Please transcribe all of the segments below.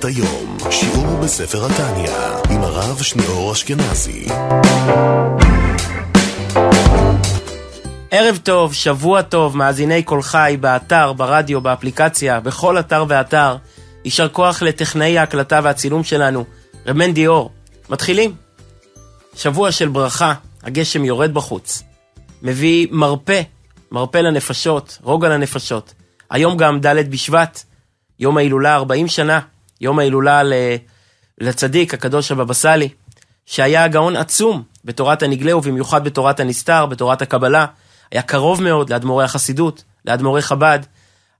שבת היום, שיעור בספר התניא, עם הרב שניאור אשכנזי. ערב טוב, שבוע טוב, מאזיני קול חי, באתר, ברדיו, באפליקציה, בכל אתר ואתר. יישר כוח לטכנאי ההקלטה והצילום שלנו, רב מנדי אור. מתחילים. שבוע של ברכה, הגשם יורד בחוץ. מביא מרפא, מרפא לנפשות, רוגע לנפשות. היום גם ד' בשבט, יום ההילולה 40 שנה, יום ההילולה לצדיק הקדוש הבבא סאלי, שהיה גאון עצום בתורת הנגלה ובמיוחד בתורת הנסתר, בתורת הקבלה, היה קרוב מאוד לאדמו"רי החסידות, לאדמו"רי חב"ד,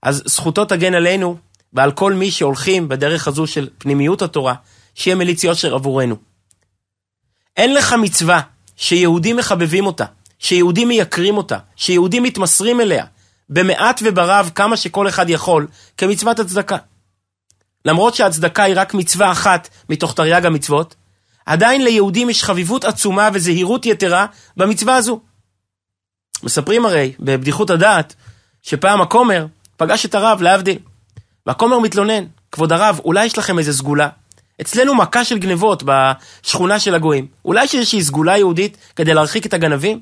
אז זכותו תגן עלינו ועל כל מי שהולכים בדרך הזו של פנימיות התורה, שיהיה מליץ יושר עבורנו. אין לך מצווה שיהודים מחבבים אותה, שיהודים מייקרים אותה, שיהודים מתמסרים אליה, במעט וברב כמה שכל אחד יכול, כמצוות הצדקה. למרות שהצדקה היא רק מצווה אחת מתוך תרי"ג המצוות, עדיין ליהודים יש חביבות עצומה וזהירות יתרה במצווה הזו. מספרים הרי, בבדיחות הדעת, שפעם הכומר פגש את הרב, להבדיל. והכומר מתלונן, כבוד הרב, אולי יש לכם איזה סגולה? אצלנו מכה של גנבות בשכונה של הגויים. אולי יש איזושהי סגולה יהודית כדי להרחיק את הגנבים?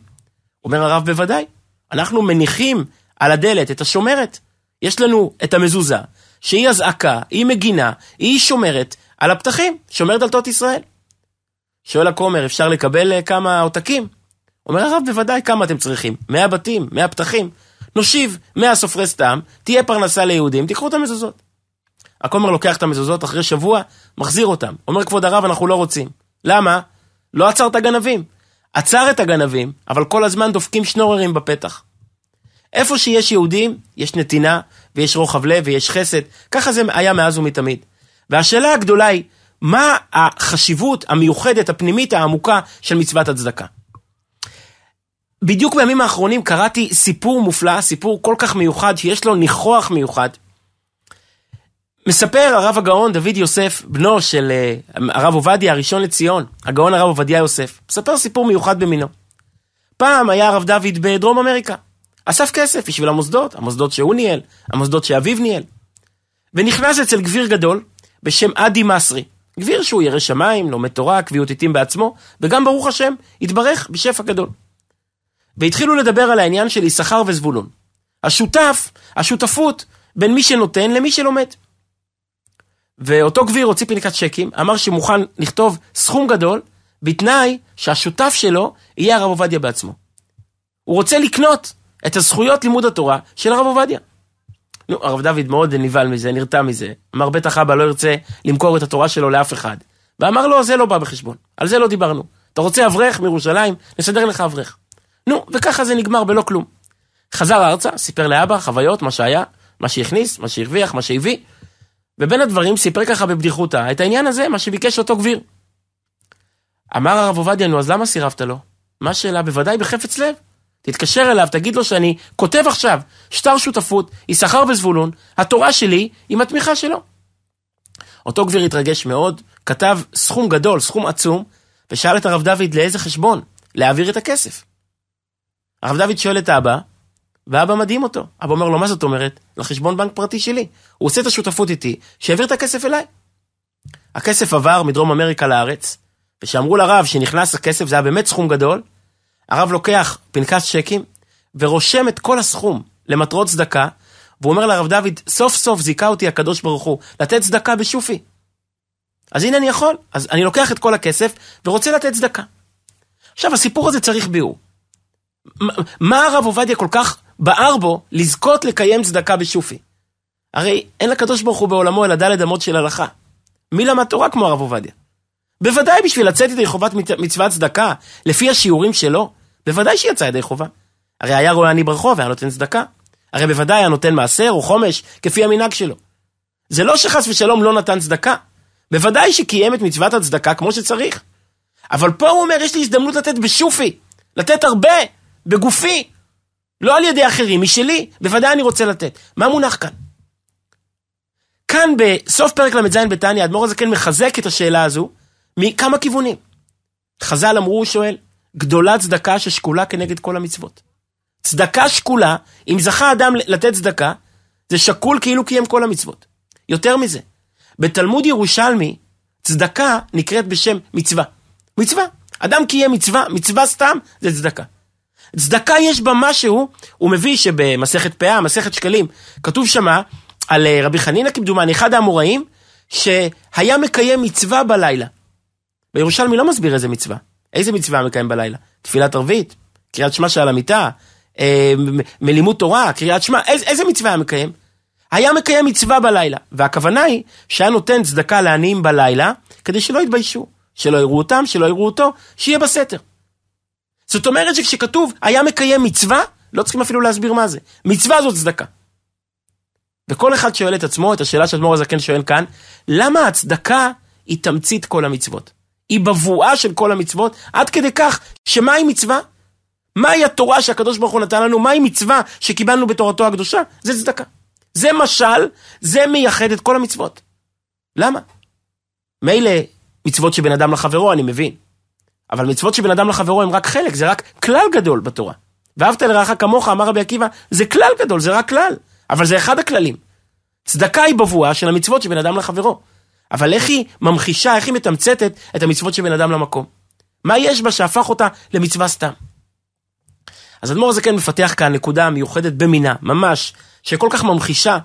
אומר הרב, בוודאי. אנחנו מניחים על הדלת את השומרת. יש לנו את המזוזה, שהיא אזעקה, היא מגינה, היא שומרת על הפתחים, שומר דלתות ישראל. שואל הכומר, אפשר לקבל אה, כמה עותקים? אומר הרב, בוודאי, כמה אתם צריכים? 100 בתים, 100 פתחים. נושיב 100 סופרי סתם, תהיה פרנסה ליהודים, תיקחו את המזוזות. הכומר לוקח את המזוזות אחרי שבוע, מחזיר אותם. אומר, כבוד הרב, אנחנו לא רוצים. למה? לא עצר את הגנבים. עצר את הגנבים, אבל כל הזמן דופקים שנוררים בפתח. איפה שיש יהודים, יש נתינה, ויש רוחב לב, ויש חסד. ככה זה היה מאז ומתמיד. והשאלה הגדולה היא, מה החשיבות המיוחדת, הפנימית, העמוקה של מצוות הצדקה? בדיוק בימים האחרונים קראתי סיפור מופלא, סיפור כל כך מיוחד, שיש לו ניחוח מיוחד. מספר הרב הגאון דוד יוסף, בנו של uh, הרב עובדיה הראשון לציון, הגאון הרב עובדיה יוסף, מספר סיפור מיוחד במינו. פעם היה הרב דוד בדרום אמריקה. אסף כסף בשביל המוסדות, המוסדות שהוא ניהל, המוסדות שאביו ניהל. ונכנס אצל גביר גדול בשם אדי מסרי. גביר שהוא ירא שמיים, לומד תורה, קביעות עיתים בעצמו, וגם ברוך השם, התברך בשפע גדול. והתחילו לדבר על העניין של יששכר וזבולון. השותף, השותפות בין מי שנותן למי שלומד. ואותו גביר הוציא פנקת צ'קים, אמר שמוכן לכתוב סכום גדול, בתנאי שהשותף שלו יהיה הרב עובדיה בעצמו. הוא רוצה לקנות את הזכויות לימוד התורה של הרב עובדיה. נו, הרב דוד מאוד נבהל מזה, נרתע מזה. אמר, בטח אבא לא ירצה למכור את התורה שלו לאף אחד. ואמר לו, זה לא בא בחשבון, על זה לא דיברנו. אתה רוצה אברך מירושלים? נסדר לך אברך. נו, וככה זה נגמר בלא כלום. חזר ארצה, סיפר לאבא חוויות, מה שהיה, מה שהכניס, מה שהרוויח, מה שהביא, ובין הדברים סיפר ככה בבדיחותא את העניין הזה, מה שביקש אותו גביר. אמר הרב עובדיה, נו, אז למה סירבת לו? מה השאלה? בוודאי בחפץ לב. תתקשר אליו, תגיד לו שאני כותב עכשיו שטר שותפות, יששכר וזבולון, התורה שלי עם התמיכה שלו. אותו גביר התרגש מאוד, כתב סכום גדול, סכום עצום, ושאל את הרב דוד לאיזה חשבון להעביר את הכסף. הרב דוד שואל את אבא, ואבא מדהים אותו. אבא אומר לו, מה זאת אומרת? לחשבון בנק פרטי שלי. הוא עושה את השותפות איתי, שיעביר את הכסף אליי. הכסף עבר מדרום אמריקה לארץ, וכשאמרו לרב שנכנס הכסף, זה היה באמת סכום גדול, הרב לוקח פנקס צ'קים, ורושם את כל הסכום למטרות צדקה, והוא אומר לרב דוד, סוף סוף זיכה אותי הקדוש ברוך הוא, לתת צדקה בשופי. אז הנה אני יכול, אז אני לוקח את כל הכסף, ורוצה לתת צדקה. עכשיו, הסיפור הזה צריך ביאור. מה הרב עובדיה כל כך בער בו לזכות לקיים צדקה בשופי? הרי אין לקדוש ברוך הוא בעולמו אלא דלת אמות של הלכה. מי למד תורה כמו הרב עובדיה? בוודאי בשביל לצאת ידי חובת מצוות צדקה, לפי השיעורים שלו, בוודאי שיצא ידי חובה. הרי היה רואה עני ברחוב והיה נותן צדקה. הרי בוודאי היה נותן מעשר או חומש, כפי המנהג שלו. זה לא שחס ושלום לא נתן צדקה. בוודאי שקיים את מצוות הצדקה כמו שצריך. אבל פה הוא אומר, יש לי הזדמנות לתת בשופי. לתת הרבה, בגופי. לא על ידי אחרים, משלי. בוודאי אני רוצה לתת. מה מונח כאן? כאן בסוף פרק ל"ז בתניא, האדמו"ר הזה כן מחזק את השאלה הזו מכמה כיוונים. חז"ל אמרו, הוא שואל, גדולה צדקה ששקולה כנגד כל המצוות. צדקה שקולה, אם זכה אדם לתת צדקה, זה שקול כאילו קיים כל המצוות. יותר מזה, בתלמוד ירושלמי, צדקה נקראת בשם מצווה. מצווה. אדם קיים מצווה, מצווה סתם, זה צדקה. צדקה יש בה משהו, הוא מביא שבמסכת פאה, מסכת שקלים, כתוב שמה על אה, רבי חנינא כמדומני, אחד האמוראים, שהיה מקיים מצווה בלילה. בירושלמי לא מסביר איזה מצווה. איזה מצווה מקיים בלילה? תפילת ערבית? קריאת שמע שעל המיטה? אה, מלימוד תורה? קריאת שמע? איזה, איזה מצווה היה מקיים? היה מקיים מצווה בלילה. והכוונה היא שהיה נותן צדקה לעניים בלילה, כדי שלא יתביישו. שלא יראו אותם, שלא יראו אותו, שיהיה בסתר. זאת אומרת שכשכתוב היה מקיים מצווה, לא צריכים אפילו להסביר מה זה. מצווה זאת צדקה. וכל אחד שואל את עצמו את השאלה שאדמו"ר הזקן שואל כאן, למה הצדקה היא תמצית כל המצוות? היא בבואה של כל המצוות, עד כדי כך שמהי מצווה? מהי התורה שהקדוש ברוך הוא נתן לנו? מהי מצווה שקיבלנו בתורתו הקדושה? זה צדקה. זה משל, זה מייחד את כל המצוות. למה? מילא מצוות שבין אדם לחברו, אני מבין. אבל מצוות שבין אדם לחברו הם רק חלק, זה רק כלל גדול בתורה. ואהבת לרעך כמוך, אמר רבי עקיבא, זה כלל גדול, זה רק כלל. אבל זה אחד הכללים. צדקה היא בבואה של המצוות שבין אדם לחברו. אבל איך היא ממחישה, איך היא מתמצתת את המצוות שבין אדם למקום? מה יש בה שהפך אותה למצווה סתם? אז אדמו"ר הזקן מפתח כאן נקודה מיוחדת במינה, ממש, שכל כך ממחישה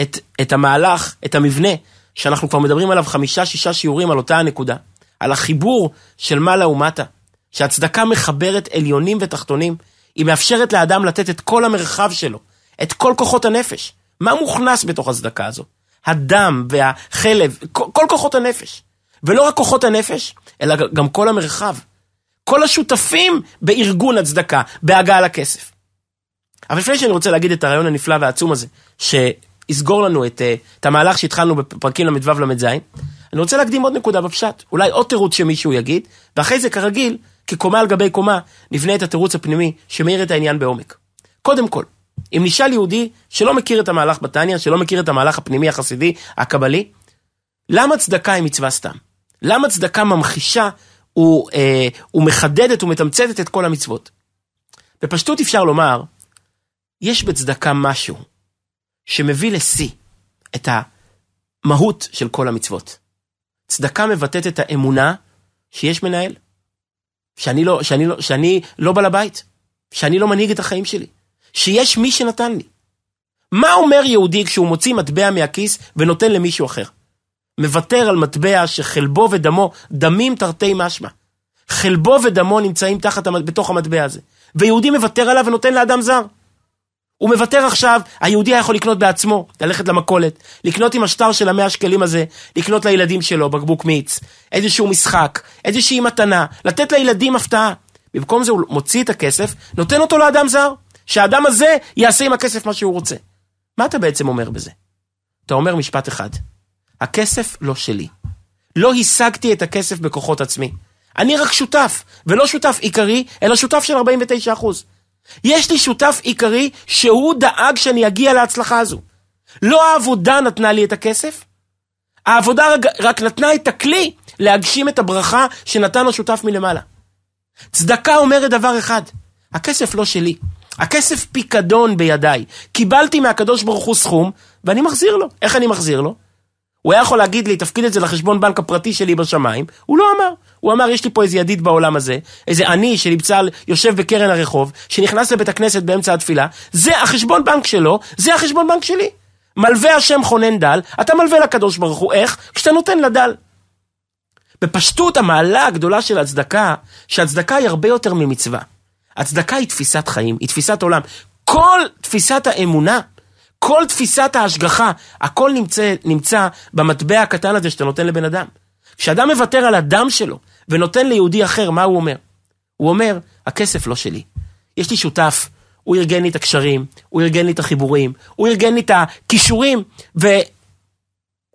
את, את המהלך, את המבנה, שאנחנו כבר מדברים עליו חמישה-שישה שיעורים על אותה הנקודה. על החיבור של מעלה ומטה, שהצדקה מחברת עליונים ותחתונים, היא מאפשרת לאדם לתת את כל המרחב שלו, את כל כוחות הנפש. מה מוכנס בתוך הצדקה הזו? הדם והחלב, כל, כל כוחות הנפש. ולא רק כוחות הנפש, אלא גם כל המרחב. כל השותפים בארגון הצדקה, בהגעה לכסף. אבל לפני שאני רוצה להגיד את הרעיון הנפלא והעצום הזה, שיסגור לנו את, אה, את המהלך שהתחלנו בפרקים ל"ו ל"ז, אני רוצה להקדים עוד נקודה בפשט, אולי עוד תירוץ שמישהו יגיד, ואחרי זה כרגיל, כקומה על גבי קומה, נבנה את התירוץ הפנימי שמאיר את העניין בעומק. קודם כל, אם נשאל יהודי שלא מכיר את המהלך בתניא, שלא מכיר את המהלך הפנימי החסידי, הקבלי, למה צדקה היא מצווה סתם? למה צדקה ממחישה אה, ומחדדת ומתמצתת את כל המצוות? בפשטות אפשר לומר, יש בצדקה משהו שמביא לשיא את המהות של כל המצוות. צדקה מבטאת את האמונה שיש מנהל. שאני לא, שאני לא, שאני לא בעל הבית. שאני לא מנהיג את החיים שלי. שיש מי שנתן לי. מה אומר יהודי כשהוא מוציא מטבע מהכיס ונותן למישהו אחר? מוותר על מטבע שחלבו ודמו, דמים תרתי משמע. חלבו ודמו נמצאים תחת, בתוך המטבע הזה. ויהודי מוותר עליו ונותן לאדם זר. הוא מוותר עכשיו, היהודי היה יכול לקנות בעצמו, ללכת למכולת, לקנות עם השטר של המאה שקלים הזה, לקנות לילדים שלו בקבוק מיץ, איזשהו משחק, איזושהי מתנה, לתת לילדים הפתעה. במקום זה הוא מוציא את הכסף, נותן אותו לאדם זר, שהאדם הזה יעשה עם הכסף מה שהוא רוצה. מה אתה בעצם אומר בזה? אתה אומר משפט אחד, הכסף לא שלי. לא השגתי את הכסף בכוחות עצמי. אני רק שותף, ולא שותף עיקרי, אלא שותף של 49 אחוז. יש לי שותף עיקרי שהוא דאג שאני אגיע להצלחה הזו. לא העבודה נתנה לי את הכסף, העבודה רק, רק נתנה את הכלי להגשים את הברכה שנתן השותף מלמעלה. צדקה אומרת דבר אחד, הכסף לא שלי, הכסף פיקדון בידיי. קיבלתי מהקדוש ברוך הוא סכום, ואני מחזיר לו. איך אני מחזיר לו? הוא היה יכול להגיד לי, תפקיד את זה לחשבון בנק הפרטי שלי בשמיים, הוא לא אמר. הוא אמר, יש לי פה איזה ידיד בעולם הזה, איזה עני שנמצא, יושב בקרן הרחוב, שנכנס לבית הכנסת באמצע התפילה, זה החשבון בנק שלו, זה החשבון בנק שלי. מלווה השם חונן דל, אתה מלווה לקדוש ברוך הוא, איך? כשאתה נותן לדל. בפשטות המעלה הגדולה של הצדקה, שהצדקה היא הרבה יותר ממצווה. הצדקה היא תפיסת חיים, היא תפיסת עולם. כל תפיסת האמונה, כל תפיסת ההשגחה, הכל נמצא, נמצא במטבע הקטן הזה שאתה נותן לבן אדם. כשאדם מוותר על הדם שלו ונותן ליהודי אחר, מה הוא אומר? הוא אומר, הכסף לא שלי. יש לי שותף, הוא ארגן לי את הקשרים, הוא ארגן לי את החיבורים, הוא ארגן לי את הכישורים,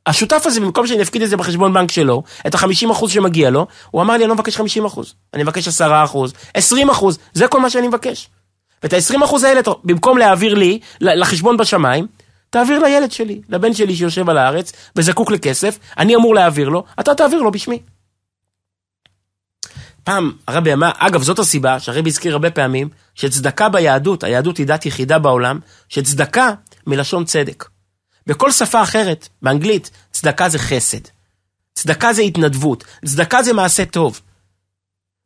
והשותף הזה, במקום שאני אפקיד את זה בחשבון בנק שלו, את ה-50% שמגיע לו, הוא אמר לי, אני לא מבקש 50%, אני מבקש 10%, 20%, זה כל מה שאני מבקש. ואת ה-20% האלה, במקום להעביר לי, לחשבון בשמיים, תעביר לילד שלי, לבן שלי שיושב על הארץ וזקוק לכסף, אני אמור להעביר לו, אתה תעביר לו בשמי. פעם הרבי אמר, אגב זאת הסיבה שהרבי הזכיר הרבה פעמים, שצדקה ביהדות, היהדות היא דת יחידה בעולם, שצדקה מלשון צדק. בכל שפה אחרת, באנגלית, צדקה זה חסד. צדקה זה התנדבות. צדקה זה מעשה טוב.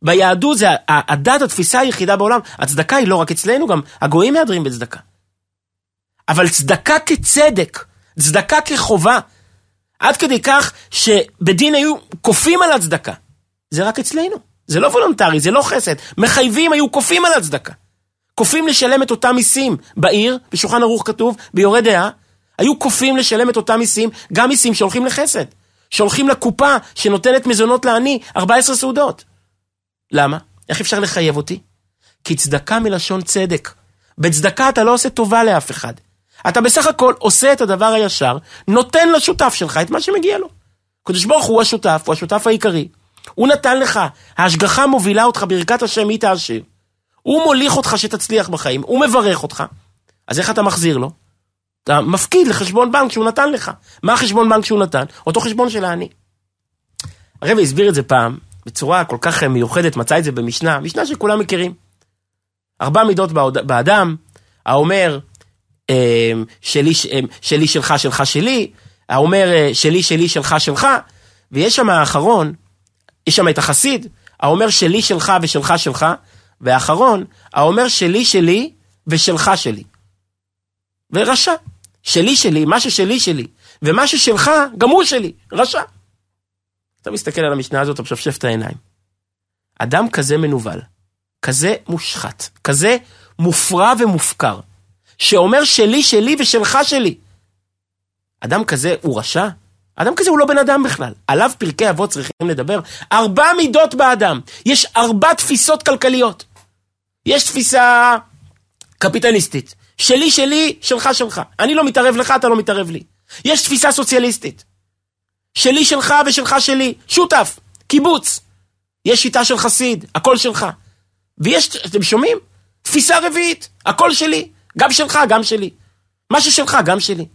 ביהדות זה הדת, התפיסה היחידה בעולם. הצדקה היא לא רק אצלנו, גם הגויים מהדרים בצדקה. אבל צדקה כצדק, צדקה כחובה, עד כדי כך שבדין היו כופים על הצדקה. זה רק אצלנו. זה לא וולונטרי, זה לא חסד. מחייבים היו כופים על הצדקה. כופים לשלם את אותם מיסים בעיר, בשולחן ערוך כתוב, ביורה דעה, היו כופים לשלם את אותם מיסים, גם מיסים שהולכים לחסד. שהולכים לקופה שנותנת מזונות לעני 14 סעודות. למה? איך אפשר לחייב אותי? כי צדקה מלשון צדק. בצדקה אתה לא עושה טובה לאף אחד. אתה בסך הכל עושה את הדבר הישר, נותן לשותף שלך את מה שמגיע לו. קדוש ברוך הוא השותף, הוא השותף העיקרי. הוא נתן לך, ההשגחה מובילה אותך ברכת השם היא תעשיר. הוא מוליך אותך שתצליח בחיים, הוא מברך אותך. אז איך אתה מחזיר לו? אתה מפקיד לחשבון בנק שהוא נתן לך. מה החשבון בנק שהוא נתן? אותו חשבון של העני. הרב הסביר את זה פעם, בצורה כל כך מיוחדת, מצא את זה במשנה, משנה שכולם מכירים. ארבע מידות באדם, האומר, אמ, שלי, אמ, שלי, שלך, שלך, שלי, האומר, אה, שלי, שלי, שלך, שלך, ויש שם האחרון, יש שם את החסיד, האומר שלי, שלך ושלך, שלך, והאחרון, האומר שלי, שלי ושלך, שלי. ורשע. שלי, שלי, מה ששלי, שלי, ומה ששלך, גם הוא שלי, רשע. אתה מסתכל על המשנה הזאת, אתה משפשף את העיניים. אדם כזה מנוול, כזה מושחת, כזה מופרע ומופקר, שאומר שלי, שלי ושלך שלי. אדם כזה הוא רשע? אדם כזה הוא לא בן אדם בכלל. עליו פרקי אבות צריכים לדבר. ארבע מידות באדם. יש ארבע תפיסות כלכליות. יש תפיסה קפיטליסטית. שלי, שלי, שלך, שלך. אני לא מתערב לך, אתה לא מתערב לי. יש תפיסה סוציאליסטית. שלי, שלך ושלך, שלי. שותף. קיבוץ. יש שיטה של חסיד, הכל שלך. ויש, אתם שומעים? תפיסה רביעית, הכל שלי. גם שלך, גם שלי. מה ששלך, גם שלי.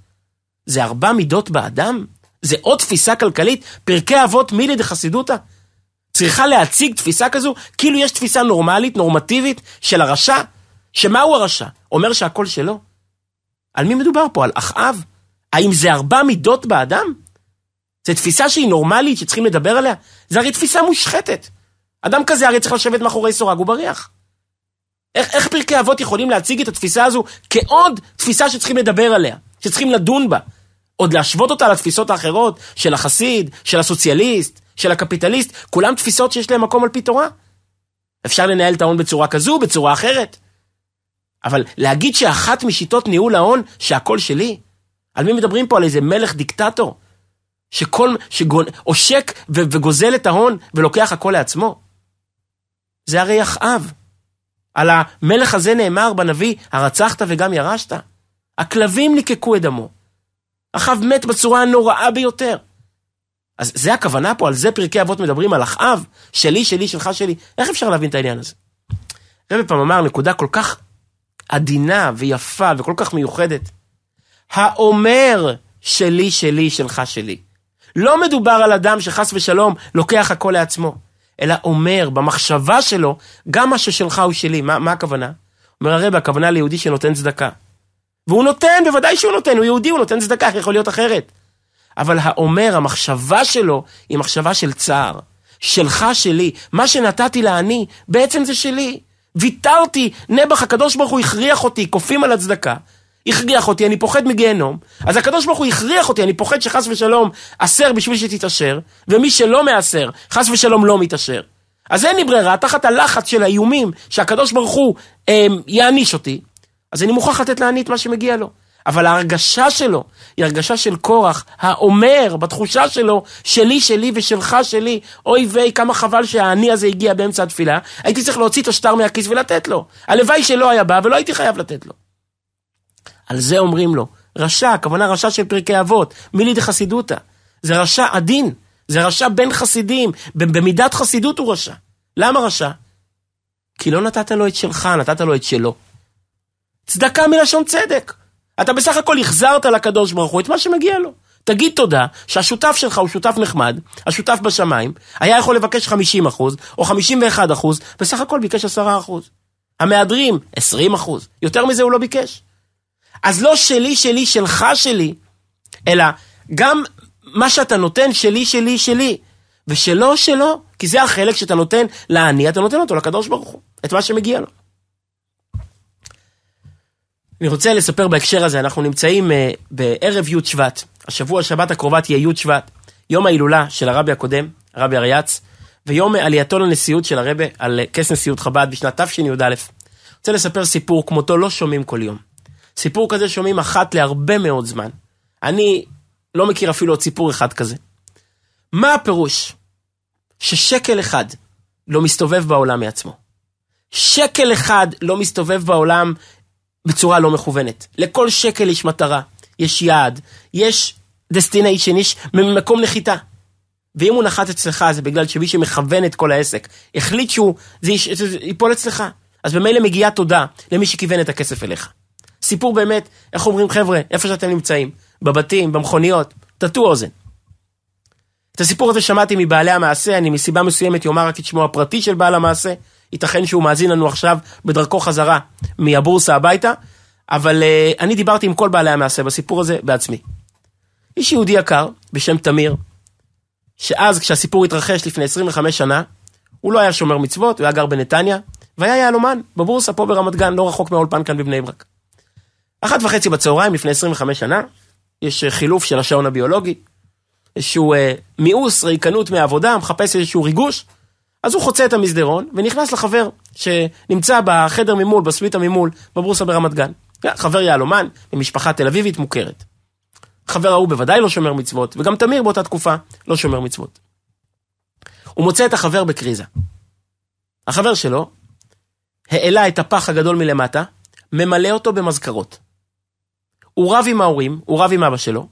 זה ארבע מידות באדם? זה עוד תפיסה כלכלית? פרקי אבות מילי דחסידותא? צריכה להציג תפיסה כזו כאילו יש תפיסה נורמלית, נורמטיבית של הרשע? שמהו הרשע? אומר שהכל שלו? על מי מדובר פה? על אחאב? האם זה ארבע מידות באדם? זו תפיסה שהיא נורמלית, שצריכים לדבר עליה? זה הרי תפיסה מושחתת. אדם כזה הרי צריך לשבת מאחורי סורג ובריח. איך, איך פרקי אבות יכולים להציג את התפיסה הזו כעוד תפיסה שצריכים לדבר עליה, שצריכים לדון בה? עוד להשוות אותה לתפיסות האחרות של החסיד, של הסוציאליסט, של הקפיטליסט, כולם תפיסות שיש להן מקום על פי תורה. אפשר לנהל את ההון בצורה כזו, בצורה אחרת. אבל להגיד שאחת משיטות ניהול ההון, שהכל שלי? על מי מדברים פה? על איזה מלך דיקטטור? שכל, שעושק וגוזל את ההון ולוקח הכל לעצמו? זה הרי אחאב. על המלך הזה נאמר בנביא, הרצחת וגם ירשת? הכלבים ליקקו את דמו. אחאב מת בצורה הנוראה ביותר. אז זה הכוונה פה, על זה פרקי אבות מדברים, על אחאב, שלי, שלי, שלך, שלי. איך אפשר להבין את העניין הזה? רבי פעם אמר נקודה כל כך עדינה ויפה וכל כך מיוחדת. האומר שלי, שלי, שלך, שלי. לא מדובר על אדם שחס ושלום לוקח הכל לעצמו, אלא אומר במחשבה שלו, גם מה ששלך הוא שלי. מה, מה הכוונה? אומר הרב, הכוונה ליהודי שנותן צדקה. והוא נותן, בוודאי שהוא נותן, הוא יהודי, הוא נותן צדקה, איך יכול להיות אחרת? אבל האומר, המחשבה שלו, היא מחשבה של צער. שלך, שלי. מה שנתתי לעני, בעצם זה שלי. ויתרתי, נעבך, הקדוש ברוך הוא הכריח אותי, כופים על הצדקה. הכריח אותי, אני פוחד מגיהנום. אז הקדוש ברוך הוא הכריח אותי, אני פוחד שחס ושלום אסר בשביל שתתעשר, ומי שלא מאסר, חס ושלום לא מתעשר. אז אין לי ברירה, תחת הלחץ של האיומים שהקדוש ברוך הוא אה, יעניש אותי, אז אני מוכרח לתת לעני את מה שמגיע לו. אבל ההרגשה שלו היא הרגשה של קורח, האומר בתחושה שלו, שלי, שלי ושלך, שלי. אוי ויי, כמה חבל שהאני הזה הגיע באמצע התפילה. הייתי צריך להוציא את השטר מהכיס ולתת לו. הלוואי שלא היה בא ולא הייתי חייב לתת לו. על זה אומרים לו, רשע, הכוונה רשע של פרקי אבות, מילי דחסידותא. זה רשע עדין, זה רשע בין חסידים, במידת חסידות הוא רשע. למה רשע? כי לא נתת לו את שלך, נתת לו את שלו. צדקה מלשון צדק. אתה בסך הכל החזרת לקדוש ברוך הוא את מה שמגיע לו. תגיד תודה שהשותף שלך הוא שותף נחמד, השותף בשמיים, היה יכול לבקש 50 אחוז, או 51 אחוז, בסך הכל ביקש 10 אחוז. המהדרים, 20 אחוז. יותר מזה הוא לא ביקש. אז לא שלי, שלי, שלך, שלי, אלא גם מה שאתה נותן שלי, שלי, שלי, ושלו, שלו, כי זה החלק שאתה נותן לעני, אתה נותן אותו לקדוש ברוך הוא, את מה שמגיע לו. אני רוצה לספר בהקשר הזה, אנחנו נמצאים uh, בערב י' שבט, השבוע שבת הקרובה תהיה י' שבט, יום ההילולה של הרבי הקודם, הרבי אריאץ, ויום עלייתו לנשיאות של הרבי על כס נשיאות חב"ד בשנת תשי"א. רוצה לספר סיפור כמותו לא שומעים כל יום. סיפור כזה שומעים אחת להרבה מאוד זמן. אני לא מכיר אפילו עוד סיפור אחד כזה. מה הפירוש? ששקל אחד לא מסתובב בעולם מעצמו. שקל אחד לא מסתובב בעולם בצורה לא מכוונת. לכל שקל יש מטרה, יש יעד, יש destination, יש מקום נחיתה. ואם הוא נחת אצלך זה בגלל שמי שמכוון את כל העסק החליט שהוא, זה ייפול אצלך. אז במילא מגיעה תודה למי שכיוון את הכסף אליך. סיפור באמת, איך אומרים חבר'ה, איפה שאתם נמצאים, בבתים, במכוניות, תטו אוזן. את הסיפור הזה שמעתי מבעלי המעשה, אני מסיבה מסוימת יאמר רק את שמו הפרטי של בעל המעשה, ייתכן שהוא מאזין לנו עכשיו בדרכו חזרה מהבורסה הביתה, אבל uh, אני דיברתי עם כל בעלי המעשה בסיפור הזה בעצמי. איש יהודי יקר בשם תמיר, שאז כשהסיפור התרחש לפני 25 שנה, הוא לא היה שומר מצוות, הוא היה גר בנתניה, והיה יהלומן בבורסה פה ברמת גן, לא רחוק מהאולפן כאן בבני ברק. אחת וחצי בצהריים לפני 25 שנה, יש אה, חילוף של השעון הביולוגי, איזשהו אה, מיאוס, ריקנות מהעבודה, מחפש איזשהו ריגוש, אז הוא חוצה את המסדרון ונכנס לחבר שנמצא בחדר ממול, בסוויטה ממול, בבורסה ברמת גן. חבר יהלומן, ממשפחה תל אביבית מוכרת. החבר ההוא בוודאי לא שומר מצוות, וגם תמיר באותה תקופה לא שומר מצוות. הוא מוצא את החבר בקריזה. החבר שלו העלה את הפח הגדול מלמטה, ממלא אותו במזכרות. הוא רב עם ההורים, הוא רב עם אבא שלו,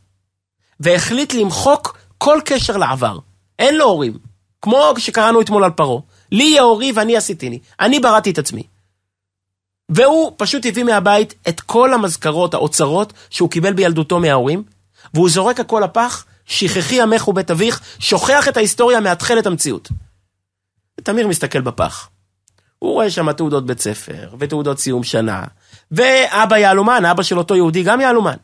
והחליט למחוק כל קשר לעבר. אין לו הורים. כמו שקראנו אתמול על פרעה. לי יהיה הורי ואני עשיתיני. אני בראתי את עצמי. והוא פשוט הביא מהבית את כל המזכרות, האוצרות, שהוא קיבל בילדותו מההורים, והוא זורק הכל לפח, שכחי עמך ובית אביך, שוכח את ההיסטוריה, מאתחל את המציאות. ותמיר מסתכל בפח. הוא רואה שם תעודות בית ספר, ותעודות סיום שנה, ואבא יהלומן, אבא של אותו יהודי גם יהלומן.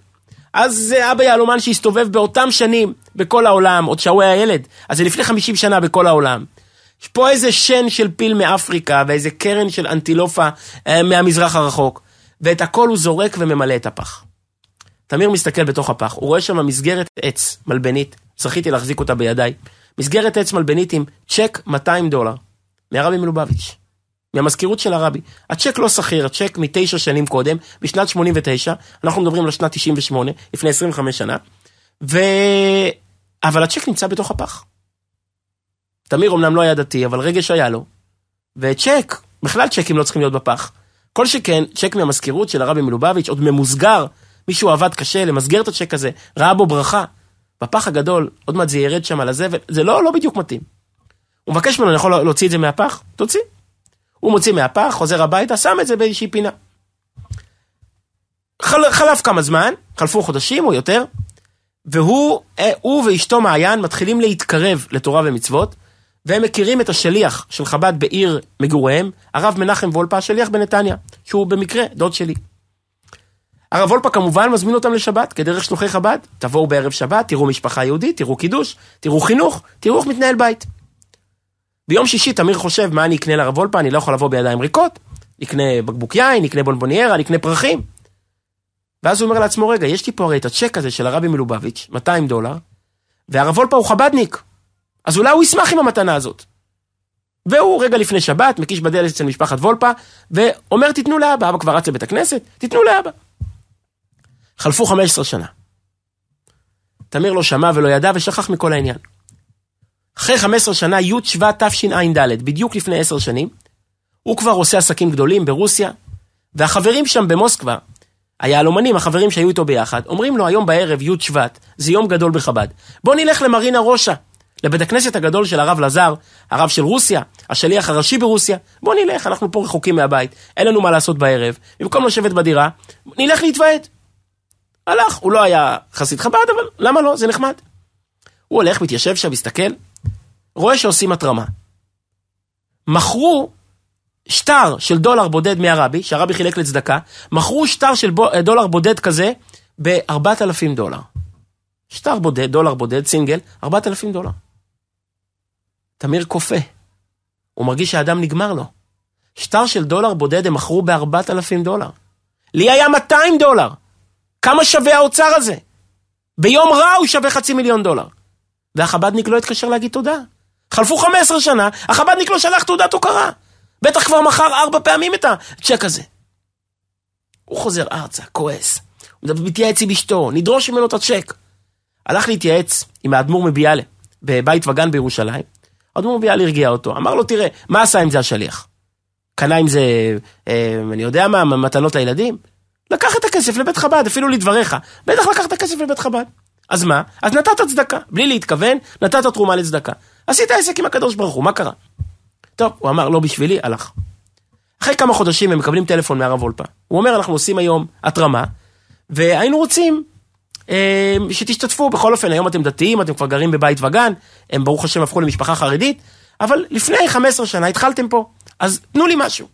אז זה אבא יהלומן שהסתובב באותם שנים בכל העולם, עוד שהוא היה ילד, אז זה לפני 50 שנה בכל העולם. יש פה איזה שן של פיל מאפריקה, ואיזה קרן של אנטילופה אה, מהמזרח הרחוק, ואת הכל הוא זורק וממלא את הפח. תמיר מסתכל בתוך הפח, הוא רואה שם מסגרת עץ מלבנית, זכיתי להחזיק אותה בידיי, מסגרת עץ מלבנית עם צ'ק 200 דולר, מהרבי מלובביץ'. מהמזכירות של הרבי. הצ'ק לא שכיר, הצ'ק מתשע שנים קודם, בשנת 89, אנחנו מדברים על שנת 98, לפני 25 שנה, ו... אבל הצ'ק נמצא בתוך הפח. תמיר אמנם לא היה דתי, אבל רגש היה לו. וצ'ק, בכלל צ'קים לא צריכים להיות בפח. כל שכן, צ'ק מהמזכירות של הרבי מלובביץ', עוד ממוסגר, מישהו עבד קשה למסגר את הצ'ק הזה, ראה בו ברכה. בפח הגדול, עוד מעט זה ירד שם על הזבל, זה לא, לא בדיוק מתאים. הוא מבקש ממנו, אני יכול להוציא את זה מהפח? תוציא. הוא מוציא מהפח, חוזר הביתה, שם את זה באיזושהי פינה. חל, חלף כמה זמן, חלפו חודשים או יותר, והוא אה, הוא ואשתו מעיין מתחילים להתקרב לתורה ומצוות, והם מכירים את השליח של חב"ד בעיר מגוריהם, הרב מנחם וולפה, השליח בנתניה, שהוא במקרה דוד שלי. הרב וולפה כמובן מזמין אותם לשבת, כדרך שלוחי חב"ד. תבואו בערב שבת, תראו משפחה יהודית, תראו קידוש, תראו חינוך, תראו איך מתנהל בית. ביום שישי תמיר חושב, מה אני אקנה לרב וולפה? אני לא יכול לבוא בידיים ריקות. נקנה בקבוק יין, נקנה בונבוניירה, נקנה פרחים. ואז הוא אומר לעצמו, רגע, יש לי פה הרי את הצ'ק הזה של הרבי מלובביץ', 200 דולר, והרב וולפה הוא חבדניק. אז אולי הוא ישמח עם המתנה הזאת. והוא רגע לפני שבת, מקיש בדלת אצל משפחת וולפה, ואומר, תיתנו לאבא. אבא כבר רץ לבית הכנסת, תיתנו לאבא. חלפו 15 שנה. תמיר לא שמע ולא ידע ושכח מכל העניין. אחרי 15 שנה, י' שבט תשע"ד, בדיוק לפני 10 שנים, הוא כבר עושה עסקים גדולים ברוסיה, והחברים שם במוסקבה, היהלומנים, החברים שהיו איתו ביחד, אומרים לו היום בערב, י' שבט, זה יום גדול בחב"ד. בוא נלך למרינה ראשה, לבית הכנסת הגדול של הרב לזר, הרב של רוסיה, השליח הראשי ברוסיה. בוא נלך, אנחנו פה רחוקים מהבית, אין לנו מה לעשות בערב. במקום לשבת בדירה, נלך להתוועד. הלך, הוא לא היה חסיד חב"ד, אבל למה לא? זה נחמד. הוא הולך, מתיישב שם, מסתכל, רואה שעושים התרמה. מכרו שטר של דולר בודד מהרבי, שהרבי חילק לצדקה, מכרו שטר של דולר בודד כזה ב-4,000 דולר. שטר בודד, דולר בודד, סינגל, 4,000 דולר. תמיר קופא. הוא מרגיש שהאדם נגמר לו. שטר של דולר בודד הם מכרו ב-4,000 דולר. לי היה 200 דולר. כמה שווה האוצר הזה? ביום רע הוא שווה חצי מיליון דולר. והחבדניק לא התקשר להגיד תודה. חלפו 15 שנה, החבדניק לא שלח תעודת הוקרה. בטח כבר מכר ארבע פעמים את הצ'ק הזה. הוא חוזר ארצה, כועס. הוא מתייעץ עם אשתו, נדרוש ממנו את הצ'ק. הלך להתייעץ עם האדמו"ר מביאלה, בבית וגן בירושלים. האדמו"ר מביאלה הרגיע אותו, אמר לו, תראה, מה עשה עם זה השליח? קנה עם זה, אה, אני יודע מה, מתנות לילדים? לקח את הכסף לבית חב"ד, אפילו לדבריך. בטח לקח את הכסף לבית חב"ד. אז מה? אז נתת צדקה. בלי להתכוון, נתת תרומה לצדקה. עשית עסק עם הקדוש ברוך הוא, מה קרה? טוב, הוא אמר, לא בשבילי, הלך. אחרי כמה חודשים הם מקבלים טלפון מהרב וולפה. הוא אומר, אנחנו עושים היום התרמה, והיינו רוצים אה, שתשתתפו. בכל אופן, היום אתם דתיים, אתם כבר גרים בבית וגן, הם ברוך השם הפכו למשפחה חרדית, אבל לפני 15 שנה התחלתם פה, אז תנו לי משהו.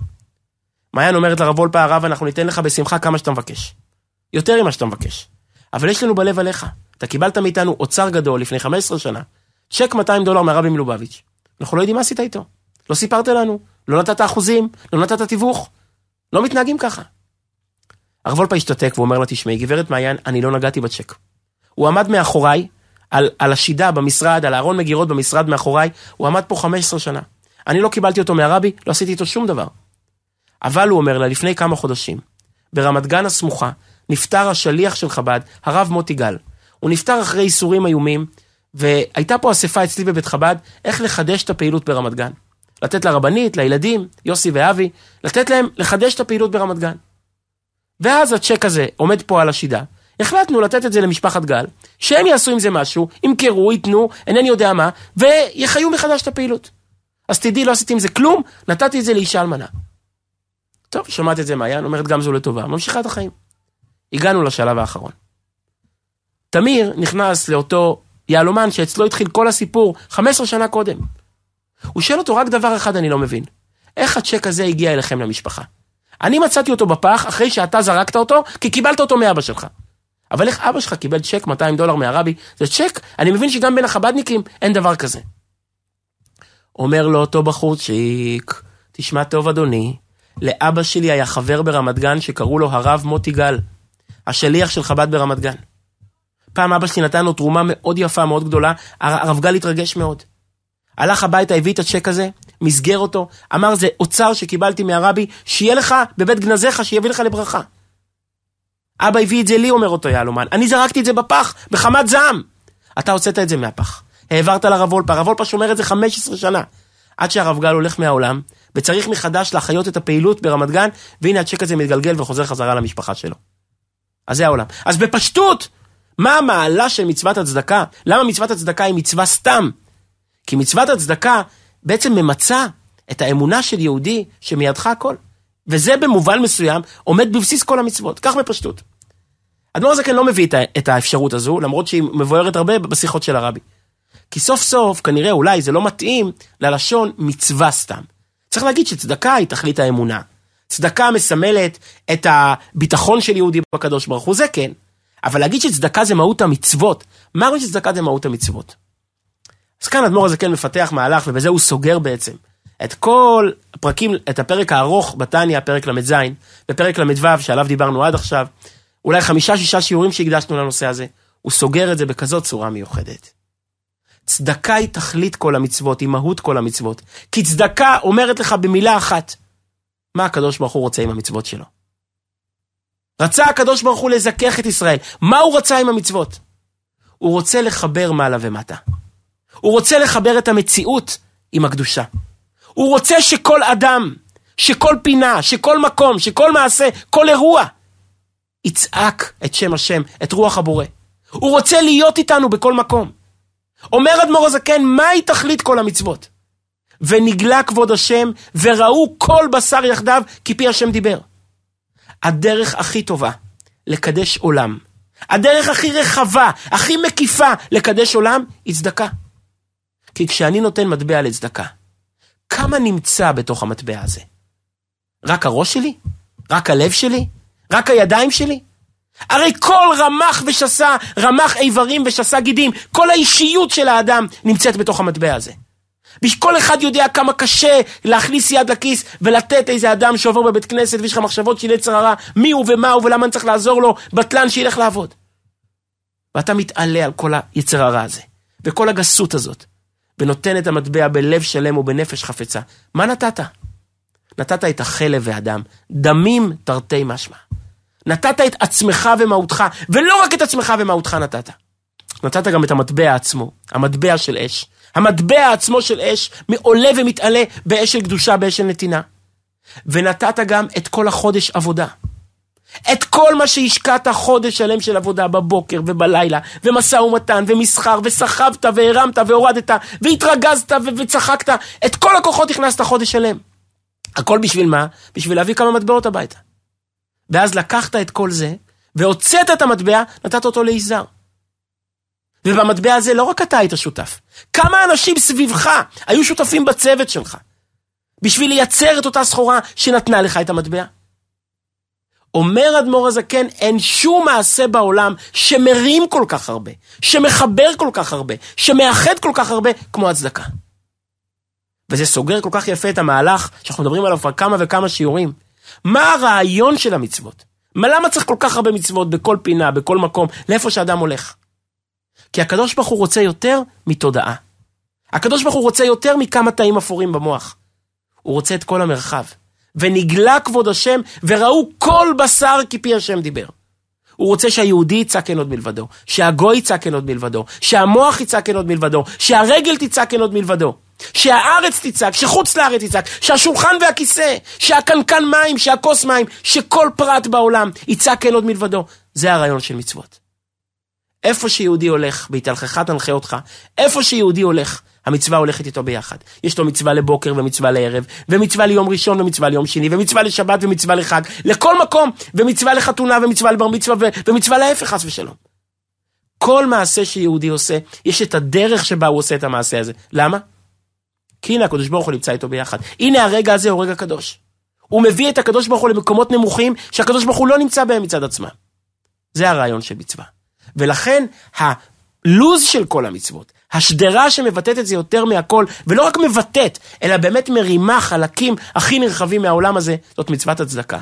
מעיין אומרת לרב וולפה, הרב, אנחנו ניתן לך בשמחה כמה שאתה מבקש. יותר ממה שאתה מבקש. אבל יש לנו בלב עליך. אתה קיבלת מאיתנו אוצר גדול לפני 15 שנה, צ'ק 200 דולר מהרבי מלובביץ'. אנחנו לא יודעים מה עשית איתו. לא סיפרת לנו, לא נתת אחוזים, לא נתת תיווך. לא מתנהגים ככה. הרב וולפה השתתק ואומר לה, תשמעי, גברת מעיין, אני לא נגעתי בצ'ק. הוא עמד מאחוריי, על, על השידה במשרד, על הארון מגירות במשרד מאחוריי, הוא עמד פה 15 שנה. אני לא קיבלתי אותו מהרבי, לא עשיתי איתו שום דבר. אבל הוא אומר לה, לפני כמה חודשים, ברמת גן הסמוכה, נפטר השליח של חב"ד, הרב מוטי גל. הוא נפטר אחרי איסורים איומים, והייתה פה אספה אצלי בבית חב"ד, איך לחדש את הפעילות ברמת גן. לתת לרבנית, לילדים, יוסי ואבי, לתת להם לחדש את הפעילות ברמת גן. ואז הצ'ק הזה עומד פה על השידה, החלטנו לתת את זה למשפחת גל, שהם יעשו עם זה משהו, ימכרו, ייתנו, אינני יודע מה, ויחיו מחדש את הפעילות. אז תדעי, לא עשיתי עם זה כלום, נתתי את זה לאישה אלמנה. טוב, שומעת את זה מעיין, אומרת גם זו לטובה, ממשיכה את החיים. הגענו לשלב האחרון. תמיר נכנס לאותו יהלומן שאצלו התחיל כל הסיפור 15 שנה קודם. הוא שואל אותו רק דבר אחד אני לא מבין. איך הצ'ק הזה הגיע אליכם למשפחה? אני מצאתי אותו בפח אחרי שאתה זרקת אותו, כי קיבלת אותו מאבא שלך. אבל איך אבא שלך קיבל צ'ק 200 דולר מהרבי? זה צ'ק, אני מבין שגם בין החבדניקים אין דבר כזה. אומר לו אותו בחורצ'יק, תשמע טוב אדוני, לאבא שלי היה חבר ברמת גן שקראו לו הרב מוטי גל, השליח של חב"ד ברמת גן. פעם אבא שלי נתן לו תרומה מאוד יפה, מאוד גדולה, הרב גל התרגש מאוד. הלך הביתה, הביא את הצ'ק הזה, מסגר אותו, אמר זה אוצר שקיבלתי מהרבי, שיהיה לך בבית גנזיך, שיביא לך לברכה. אבא הביא את זה לי, אומר אותו יהלומן, אני זרקתי את זה בפח, בחמת זעם. אתה הוצאת את זה מהפח, העברת לרב וולפה, הרב וולפה שומר את זה 15 שנה. עד שהרב גל הולך מהעולם, וצריך מחדש להחיות את הפעילות ברמת גן, והנה הצ'ק הזה מתגלגל וחוזר חזרה למשפחה שלו. אז זה העולם. אז בפשטות, מה המעלה של מצוות הצדקה? למה מצוות הצדקה היא מצווה סתם? כי מצוות הצדקה בעצם ממצה את האמונה של יהודי שמידך הכל. וזה במובן מסוים עומד בבסיס כל המצוות, כך בפשטות. אדמו"ר הזקן לא מביא את האפשרות הזו, למרות שהיא מבוארת הרבה בשיחות של הרבי. כי סוף סוף, כנראה אולי זה לא מתאים ללשון מצווה סתם. צריך להגיד שצדקה היא תכלית האמונה. צדקה מסמלת את הביטחון של יהודי בקדוש ברוך הוא, זה כן. אבל להגיד שצדקה זה מהות המצוות, מה רואים שצדקה זה מהות המצוות? אז כאן אדמו"ר הזה כן מפתח מהלך, ובזה הוא סוגר בעצם את כל הפרקים, את הפרק הארוך בתניא, פרק ל"ז, ופרק ל"ו, שעליו דיברנו עד עכשיו, אולי חמישה-שישה שיעורים שהקדשנו לנושא הזה, הוא סוגר את זה בכזאת צורה מיוחדת. צדקה היא תכלית כל המצוות, היא מהות כל המצוות. כי צדקה אומרת לך במילה אחת, מה הקדוש ברוך הוא רוצה עם המצוות שלו. רצה הקדוש ברוך הוא לזכך את ישראל. מה הוא רצה עם המצוות? הוא רוצה לחבר מעלה ומטה. הוא רוצה לחבר את המציאות עם הקדושה. הוא רוצה שכל אדם, שכל פינה, שכל מקום, שכל מעשה, כל אירוע, יצעק את שם השם, את רוח הבורא. הוא רוצה להיות איתנו בכל מקום. אומר אדמו"ר הזקן, מהי תכלית כל המצוות? ונגלה כבוד השם, וראו כל בשר יחדיו, כי פי השם דיבר. הדרך הכי טובה לקדש עולם, הדרך הכי רחבה, הכי מקיפה לקדש עולם, היא צדקה. כי כשאני נותן מטבע לצדקה, כמה נמצא בתוך המטבע הזה? רק הראש שלי? רק הלב שלי? רק הידיים שלי? הרי כל רמ"ח ושסה, רמ"ח איברים ושסה גידים, כל האישיות של האדם נמצאת בתוך המטבע הזה. כל אחד יודע כמה קשה להכניס יד לכיס ולתת איזה אדם שעובר בבית כנסת ויש לך מחשבות של יצר הרע, מי הוא ומה הוא ולמה אני צריך לעזור לו, בטלן שילך לעבוד. ואתה מתעלה על כל היצר הרע הזה, וכל הגסות הזאת, ונותן את המטבע בלב שלם ובנפש חפצה. מה נתת? נתת את החלב והדם, דמים תרתי משמע. נתת את עצמך ומהותך, ולא רק את עצמך ומהותך נתת. נתת גם את המטבע עצמו, המטבע של אש. המטבע עצמו של אש עולה ומתעלה באש של קדושה, באש של נתינה. ונתת גם את כל החודש עבודה. את כל מה שהשקעת חודש שלם של עבודה בבוקר ובלילה, ומשא ומתן, ומסחר, וסחבת, והרמת, והורדת, והתרגזת, וצחקת, את כל הכוחות הכנסת חודש שלם. הכל בשביל מה? בשביל להביא כמה מטבעות הביתה. ואז לקחת את כל זה, והוצאת את המטבע, נתת אותו ליזהר. ובמטבע הזה לא רק אתה היית שותף, כמה אנשים סביבך היו שותפים בצוות שלך, בשביל לייצר את אותה סחורה שנתנה לך את המטבע. אומר אדמו"ר הזקן, אין שום מעשה בעולם שמרים כל כך הרבה, שמחבר כל כך הרבה, שמאחד כל כך הרבה, כמו הצדקה. וזה סוגר כל כך יפה את המהלך שאנחנו מדברים עליו כבר כמה וכמה שיעורים. מה הרעיון של המצוות? מה, למה צריך כל כך הרבה מצוות בכל פינה, בכל מקום, לאיפה שאדם הולך? כי הקדוש ברוך הוא רוצה יותר מתודעה. הקדוש ברוך הוא רוצה יותר מכמה תאים אפורים במוח. הוא רוצה את כל המרחב. ונגלה כבוד השם, וראו כל בשר כפי השם דיבר. הוא רוצה שהיהודי יצעק אין עוד מלבדו, שהגוי יצעק אין עוד מלבדו, שהמוח יצעק אין עוד מלבדו, שהרגל תצעק אין עוד מלבדו. שהארץ תצעק, שחוץ לארץ תצעק, שהשולחן והכיסא, שהקנקן מים, שהכוס מים, שכל פרט בעולם יצעק אין עוד מלבדו. זה הרעיון של מצוות. איפה שיהודי הולך, בהתהלכך תנחה אותך, איפה שיהודי הולך, המצווה הולכת איתו ביחד. יש לו מצווה לבוקר ומצווה לערב, ומצווה ליום ראשון ומצווה ליום שני, ומצווה לשבת ומצווה לחג, לכל מקום, ומצווה לחתונה ומצווה לבר מצווה ומצווה להפך חס ושלום. כל מעשה שיהודי עושה, יש את הדרך שבה הוא עושה את המעשה הזה. למה? כי הנה הקדוש ברוך הוא נמצא איתו ביחד. הנה הרגע הזה הוא רגע קדוש. הוא מביא את הקדוש ברוך הוא למקומות נמוכים שהקדוש ברוך הוא לא נמצא בהם מצד עצמם. זה הרעיון של מצווה. ולכן הלוז של כל המצוות, השדרה שמבטאת את זה יותר מהכל, ולא רק מבטאת, אלא באמת מרימה חלקים הכי נרחבים מהעולם הזה, זאת מצוות הצדקה.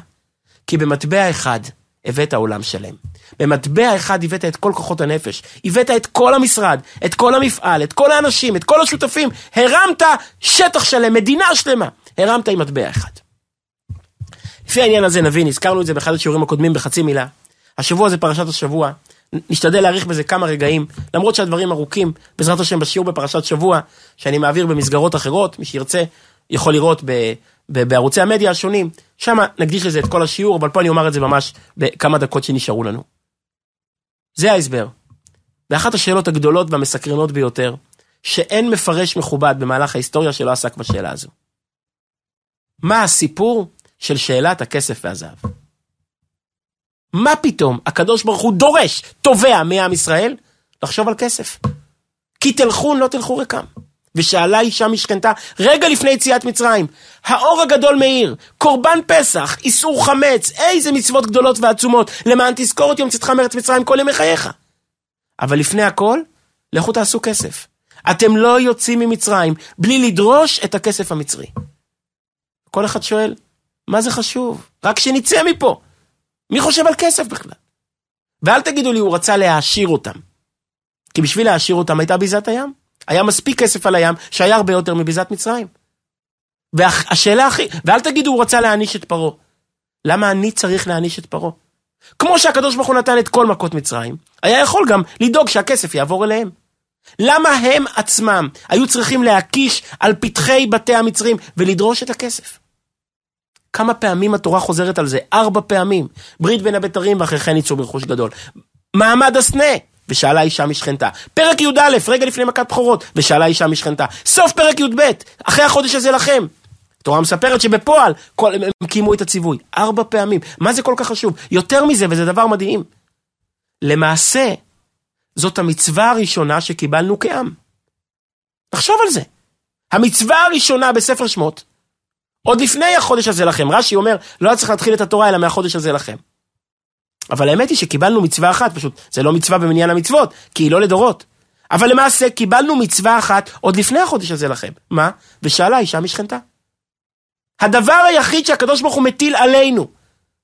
כי במטבע אחד הבאת עולם שלם. במטבע אחד הבאת את כל כוחות הנפש, הבאת את כל המשרד, את כל המפעל, את כל האנשים, את כל השותפים, הרמת שטח שלם, מדינה שלמה, הרמת עם מטבע אחד. לפי העניין הזה נבין, הזכרנו את זה באחד השיעורים הקודמים בחצי מילה. השבוע זה פרשת השבוע, נשתדל להאריך בזה כמה רגעים, למרות שהדברים ארוכים, בעזרת השם בשיעור בפרשת שבוע, שאני מעביר במסגרות אחרות, מי שירצה יכול לראות ב, ב, בערוצי המדיה השונים, שם נקדיש לזה את כל השיעור, אבל פה אני אומר את זה ממש בכמה דקות שנשארו לנו. זה ההסבר. ואחת השאלות הגדולות והמסקרנות ביותר, שאין מפרש מכובד במהלך ההיסטוריה שלא עסק בשאלה הזו. מה הסיפור של שאלת הכסף והזהב? מה פתאום הקדוש ברוך הוא דורש, תובע מעם ישראל, לחשוב על כסף. כי תלכון לא תלכו ריקם. ושאלה אישה משכנתה רגע לפני יציאת מצרים, האור הגדול מאיר, קורבן פסח, איסור חמץ, איזה מצוות גדולות ועצומות, למען תזכור את יום צאתך מארץ מצרים כל ימי חייך. אבל לפני הכל, לכו תעשו כסף. אתם לא יוצאים ממצרים בלי לדרוש את הכסף המצרי. כל אחד שואל, מה זה חשוב? רק שנצא מפה. מי חושב על כסף בכלל? ואל תגידו לי, הוא רצה להעשיר אותם. כי בשביל להעשיר אותם הייתה ביזת הים. היה מספיק כסף על הים, שהיה הרבה יותר מביזת מצרים. והשאלה הכי... ואל תגידו, הוא רצה להעניש את פרעה. למה אני צריך להעניש את פרעה? כמו שהקדוש ברוך הוא נתן את כל מכות מצרים, היה יכול גם לדאוג שהכסף יעבור אליהם. למה הם עצמם היו צריכים להקיש על פתחי בתי המצרים ולדרוש את הכסף? כמה פעמים התורה חוזרת על זה? ארבע פעמים. ברית בין הבתרים ואחרי כן יצאו ברכוש גדול. מעמד הסנה, ושאלה אישה משכנתה. פרק י"א, רגע לפני מכת בכורות, ושאלה אישה משכנתה. סוף פרק י"ב, אחרי החודש הזה לכם. התורה מספרת שבפועל כל, הם קיימו את הציווי. ארבע פעמים. מה זה כל כך חשוב? יותר מזה, וזה דבר מדהים. למעשה, זאת המצווה הראשונה שקיבלנו כעם. תחשוב על זה. המצווה הראשונה בספר שמות, עוד לפני החודש הזה לכם. רש"י אומר, לא היה צריך להתחיל את התורה אלא מהחודש הזה לכם. אבל האמת היא שקיבלנו מצווה אחת, פשוט זה לא מצווה במניין המצוות, כי היא לא לדורות. אבל למעשה קיבלנו מצווה אחת עוד לפני החודש הזה לכם. מה? ושאלה אישה משכנתה. הדבר היחיד שהקדוש ברוך הוא מטיל עלינו,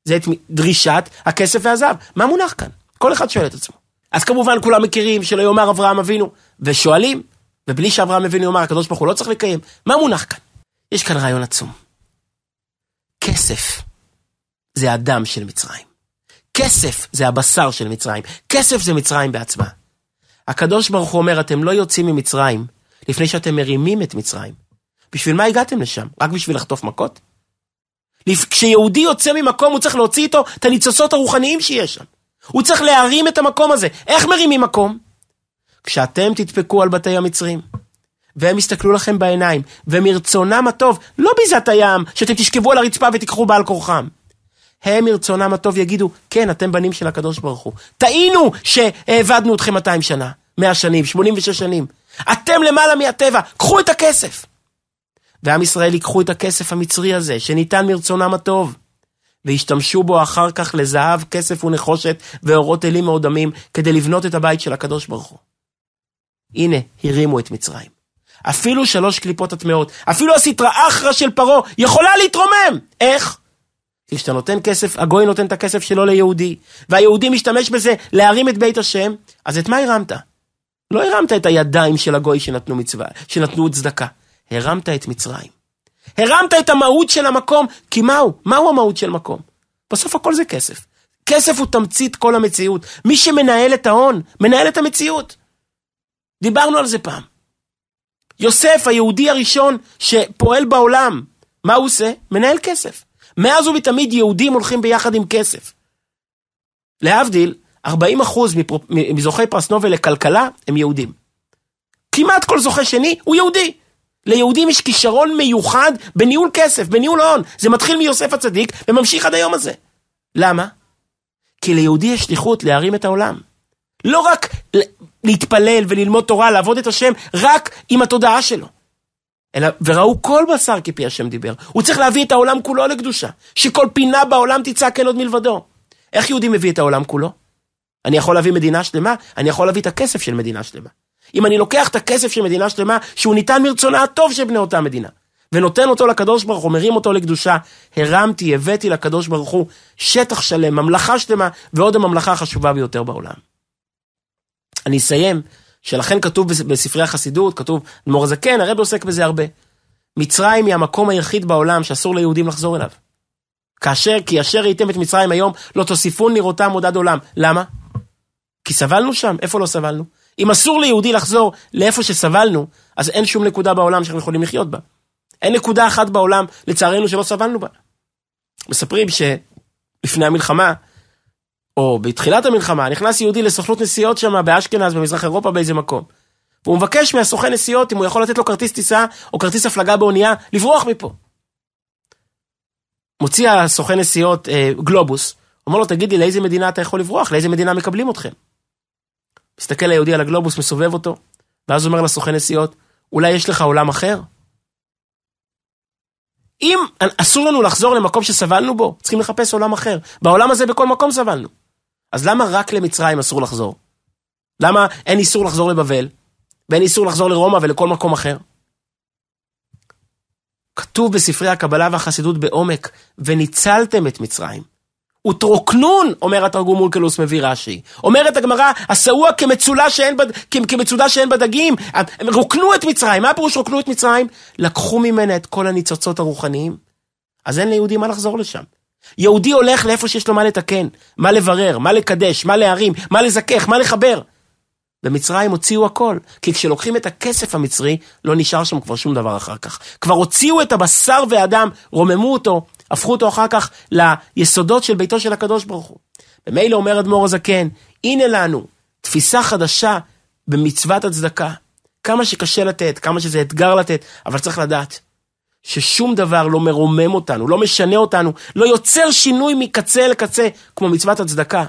זה את דרישת הכסף והזהב. מה מונח כאן? כל אחד שואל את עצמו. אז כמובן כולם מכירים שלא יאמר אברהם אבינו, ושואלים, ובלי שאברהם אבינו יאמר הקדוש ברוך הוא לא צריך לקיים. מה מונח כאן? יש כאן רעיון עצום. כסף זה הדם של מצרים. כסף זה הבשר של מצרים. כסף זה מצרים בעצמה. הקדוש ברוך הוא אומר, אתם לא יוצאים ממצרים לפני שאתם מרימים את מצרים. בשביל מה הגעתם לשם? רק בשביל לחטוף מכות? כשיהודי יוצא ממקום, הוא צריך להוציא איתו את הניצוצות הרוחניים שיש שם. הוא צריך להרים את המקום הזה. איך מרימים מקום? כשאתם תדפקו על בתי המצרים, והם יסתכלו לכם בעיניים, ומרצונם הטוב, לא ביזת הים, שאתם תשכבו על הרצפה ותיקחו בעל כורחם. הם מרצונם הטוב יגידו, כן, אתם בנים של הקדוש ברוך הוא. טעינו שהעבדנו אתכם 200 שנה, 100 שנים, 86 שנים. אתם למעלה מהטבע, קחו את הכסף. ועם ישראל ייקחו את הכסף המצרי הזה, שניתן מרצונם הטוב, וישתמשו בו אחר כך לזהב, כסף ונחושת ואורות אלים מאודמים, כדי לבנות את הבית של הקדוש ברוך הוא. הנה, הרימו את מצרים. אפילו שלוש קליפות הטמעות, אפילו הסטרא אחרא של פרעה יכולה להתרומם. איך? כי כשאתה נותן כסף, הגוי נותן את הכסף שלו ליהודי, והיהודי משתמש בזה להרים את בית השם, אז את מה הרמת? לא הרמת את הידיים של הגוי שנתנו מצווה, שנתנו צדקה. הרמת את מצרים. הרמת את המהות של המקום, כי מהו? מהו המהות של מקום? בסוף הכל זה כסף. כסף הוא תמצית כל המציאות. מי שמנהל את ההון, מנהל את המציאות. דיברנו על זה פעם. יוסף, היהודי הראשון שפועל בעולם, מה הוא עושה? מנהל כסף. מאז ומתמיד יהודים הולכים ביחד עם כסף. להבדיל, 40% מזוכי פרס נובל לכלכלה הם יהודים. כמעט כל זוכה שני הוא יהודי. ליהודים יש כישרון מיוחד בניהול כסף, בניהול הון. זה מתחיל מיוסף הצדיק וממשיך עד היום הזה. למה? כי ליהודי יש שליחות להרים את העולם. לא רק להתפלל וללמוד תורה, לעבוד את השם, רק עם התודעה שלו. אלא, וראו כל בשר כפי השם דיבר. הוא צריך להביא את העולם כולו לקדושה. שכל פינה בעולם תצעק אין עוד מלבדו. איך יהודי מביא את העולם כולו? אני יכול להביא מדינה שלמה? אני יכול להביא את הכסף של מדינה שלמה. אם אני לוקח את הכסף של מדינה שלמה, שהוא ניתן מרצונה הטוב של בני אותה מדינה, ונותן אותו לקדוש ברוך הוא, מרים אותו לקדושה, הרמתי, הבאתי לקדוש ברוך הוא שטח שלם, ממלכה שלמה, ועוד הממלכה החשובה ביותר בעולם. אני אסיים, שלכן כתוב בספרי החסידות, כתוב, אדמו"ר הזקן, הרב עוסק בזה הרבה. מצרים היא המקום היחיד בעולם שאסור ליהודים לחזור אליו. כאשר, כי אשר ראיתם את מצרים היום, לא תוסיפון לראותם עוד עד עולם. למה? כי סבלנו שם, איפה לא סבלנו? אם אסור ליהודי לחזור לאיפה שסבלנו, אז אין שום נקודה בעולם שאנחנו יכולים לחיות בה. אין נקודה אחת בעולם, לצערנו, שלא סבלנו בה. מספרים שלפני המלחמה, או בתחילת המלחמה, נכנס יהודי לסוכנות נסיעות שם באשכנז, במזרח אירופה, באיזה מקום. והוא מבקש מהסוכן נסיעות אם הוא יכול לתת לו כרטיס טיסה או כרטיס הפלגה באונייה, לברוח מפה. מוציא הסוכן נסיעות אה, גלובוס, אומר לו, תגיד לי, לאיזה מדינה אתה יכול לברוח? לאיזה מדינה מקבלים אתכם? מסתכל היהודי על הגלובוס, מסובב אותו, ואז אומר לסוכן נסיעות, אולי יש לך עולם אחר? אם אסור לנו לחזור למקום שסבלנו בו, צריכים לחפש עולם אחר. בעולם הזה בכל מקום סבלנו. אז למה רק למצרים אסור לחזור? למה אין איסור לחזור לבבל, ואין איסור לחזור לרומא ולכל מקום אחר? כתוב בספרי הקבלה והחסידות בעומק, וניצלתם את מצרים. וטרוקנון, אומר התרגום אולקלוס מביא רש"י. אומרת הגמרא, השאוע כמצולה שאין, בד... כמצודה שאין בדגים. הם רוקנו את מצרים. מה הפירוש רוקנו את מצרים? לקחו ממנה את כל הניצוצות הרוחניים. אז אין ליהודי מה לחזור לשם. יהודי הולך לאיפה שיש לו מה לתקן, מה לברר, מה לקדש, מה להרים, מה לזכך, מה לחבר. במצרים הוציאו הכל, כי כשלוקחים את הכסף המצרי, לא נשאר שם כבר שום דבר אחר כך. כבר הוציאו את הבשר והדם, רוממו אותו, הפכו אותו אחר כך ליסודות של ביתו של הקדוש ברוך הוא. ומילא אומר אדמו"ר הזקן, הנה לנו תפיסה חדשה במצוות הצדקה. כמה שקשה לתת, כמה שזה אתגר לתת, אבל צריך לדעת ששום דבר לא מרומם אותנו, לא משנה אותנו, לא יוצר שינוי מקצה לקצה, כמו מצוות הצדקה,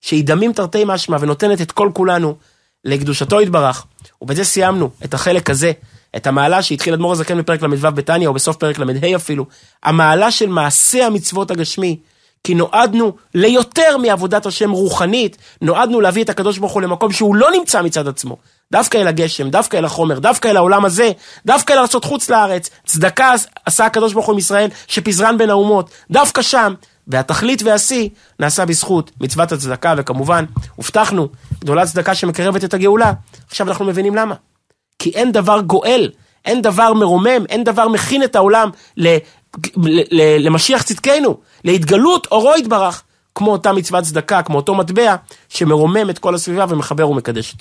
שהיא דמים תרתי משמע ונותנת את כל כולנו לקדושתו יתברך. ובזה סיימנו את החלק הזה את המעלה שהתחיל אדמו"ר הזקן בפרק ל"ו בתניא, או בסוף פרק ל"ה אפילו, המעלה של מעשה המצוות הגשמי, כי נועדנו ליותר מעבודת השם רוחנית, נועדנו להביא את הקדוש ברוך הוא למקום שהוא לא נמצא מצד עצמו. דווקא אל הגשם, דווקא אל החומר, דווקא אל העולם הזה, דווקא אל ארצות חוץ לארץ. צדקה עשה הקדוש ברוך הוא עם ישראל, שפזרן בין האומות, דווקא שם. והתכלית והשיא נעשה בזכות מצוות הצדקה, וכמובן, הובטחנו, גדולת צדקה שמקרבת את הגאולה. עכשיו אנחנו מבינים למה. כי אין דבר גואל, אין דבר מרומם, אין דבר מכין את העולם למשיח צדקנו, להתגלות אורו יתברך, כמו אותה מצוות צדקה, כמו אותו מטבע, שמרומם את כל הסביבה ומחבר ומקדש אותו.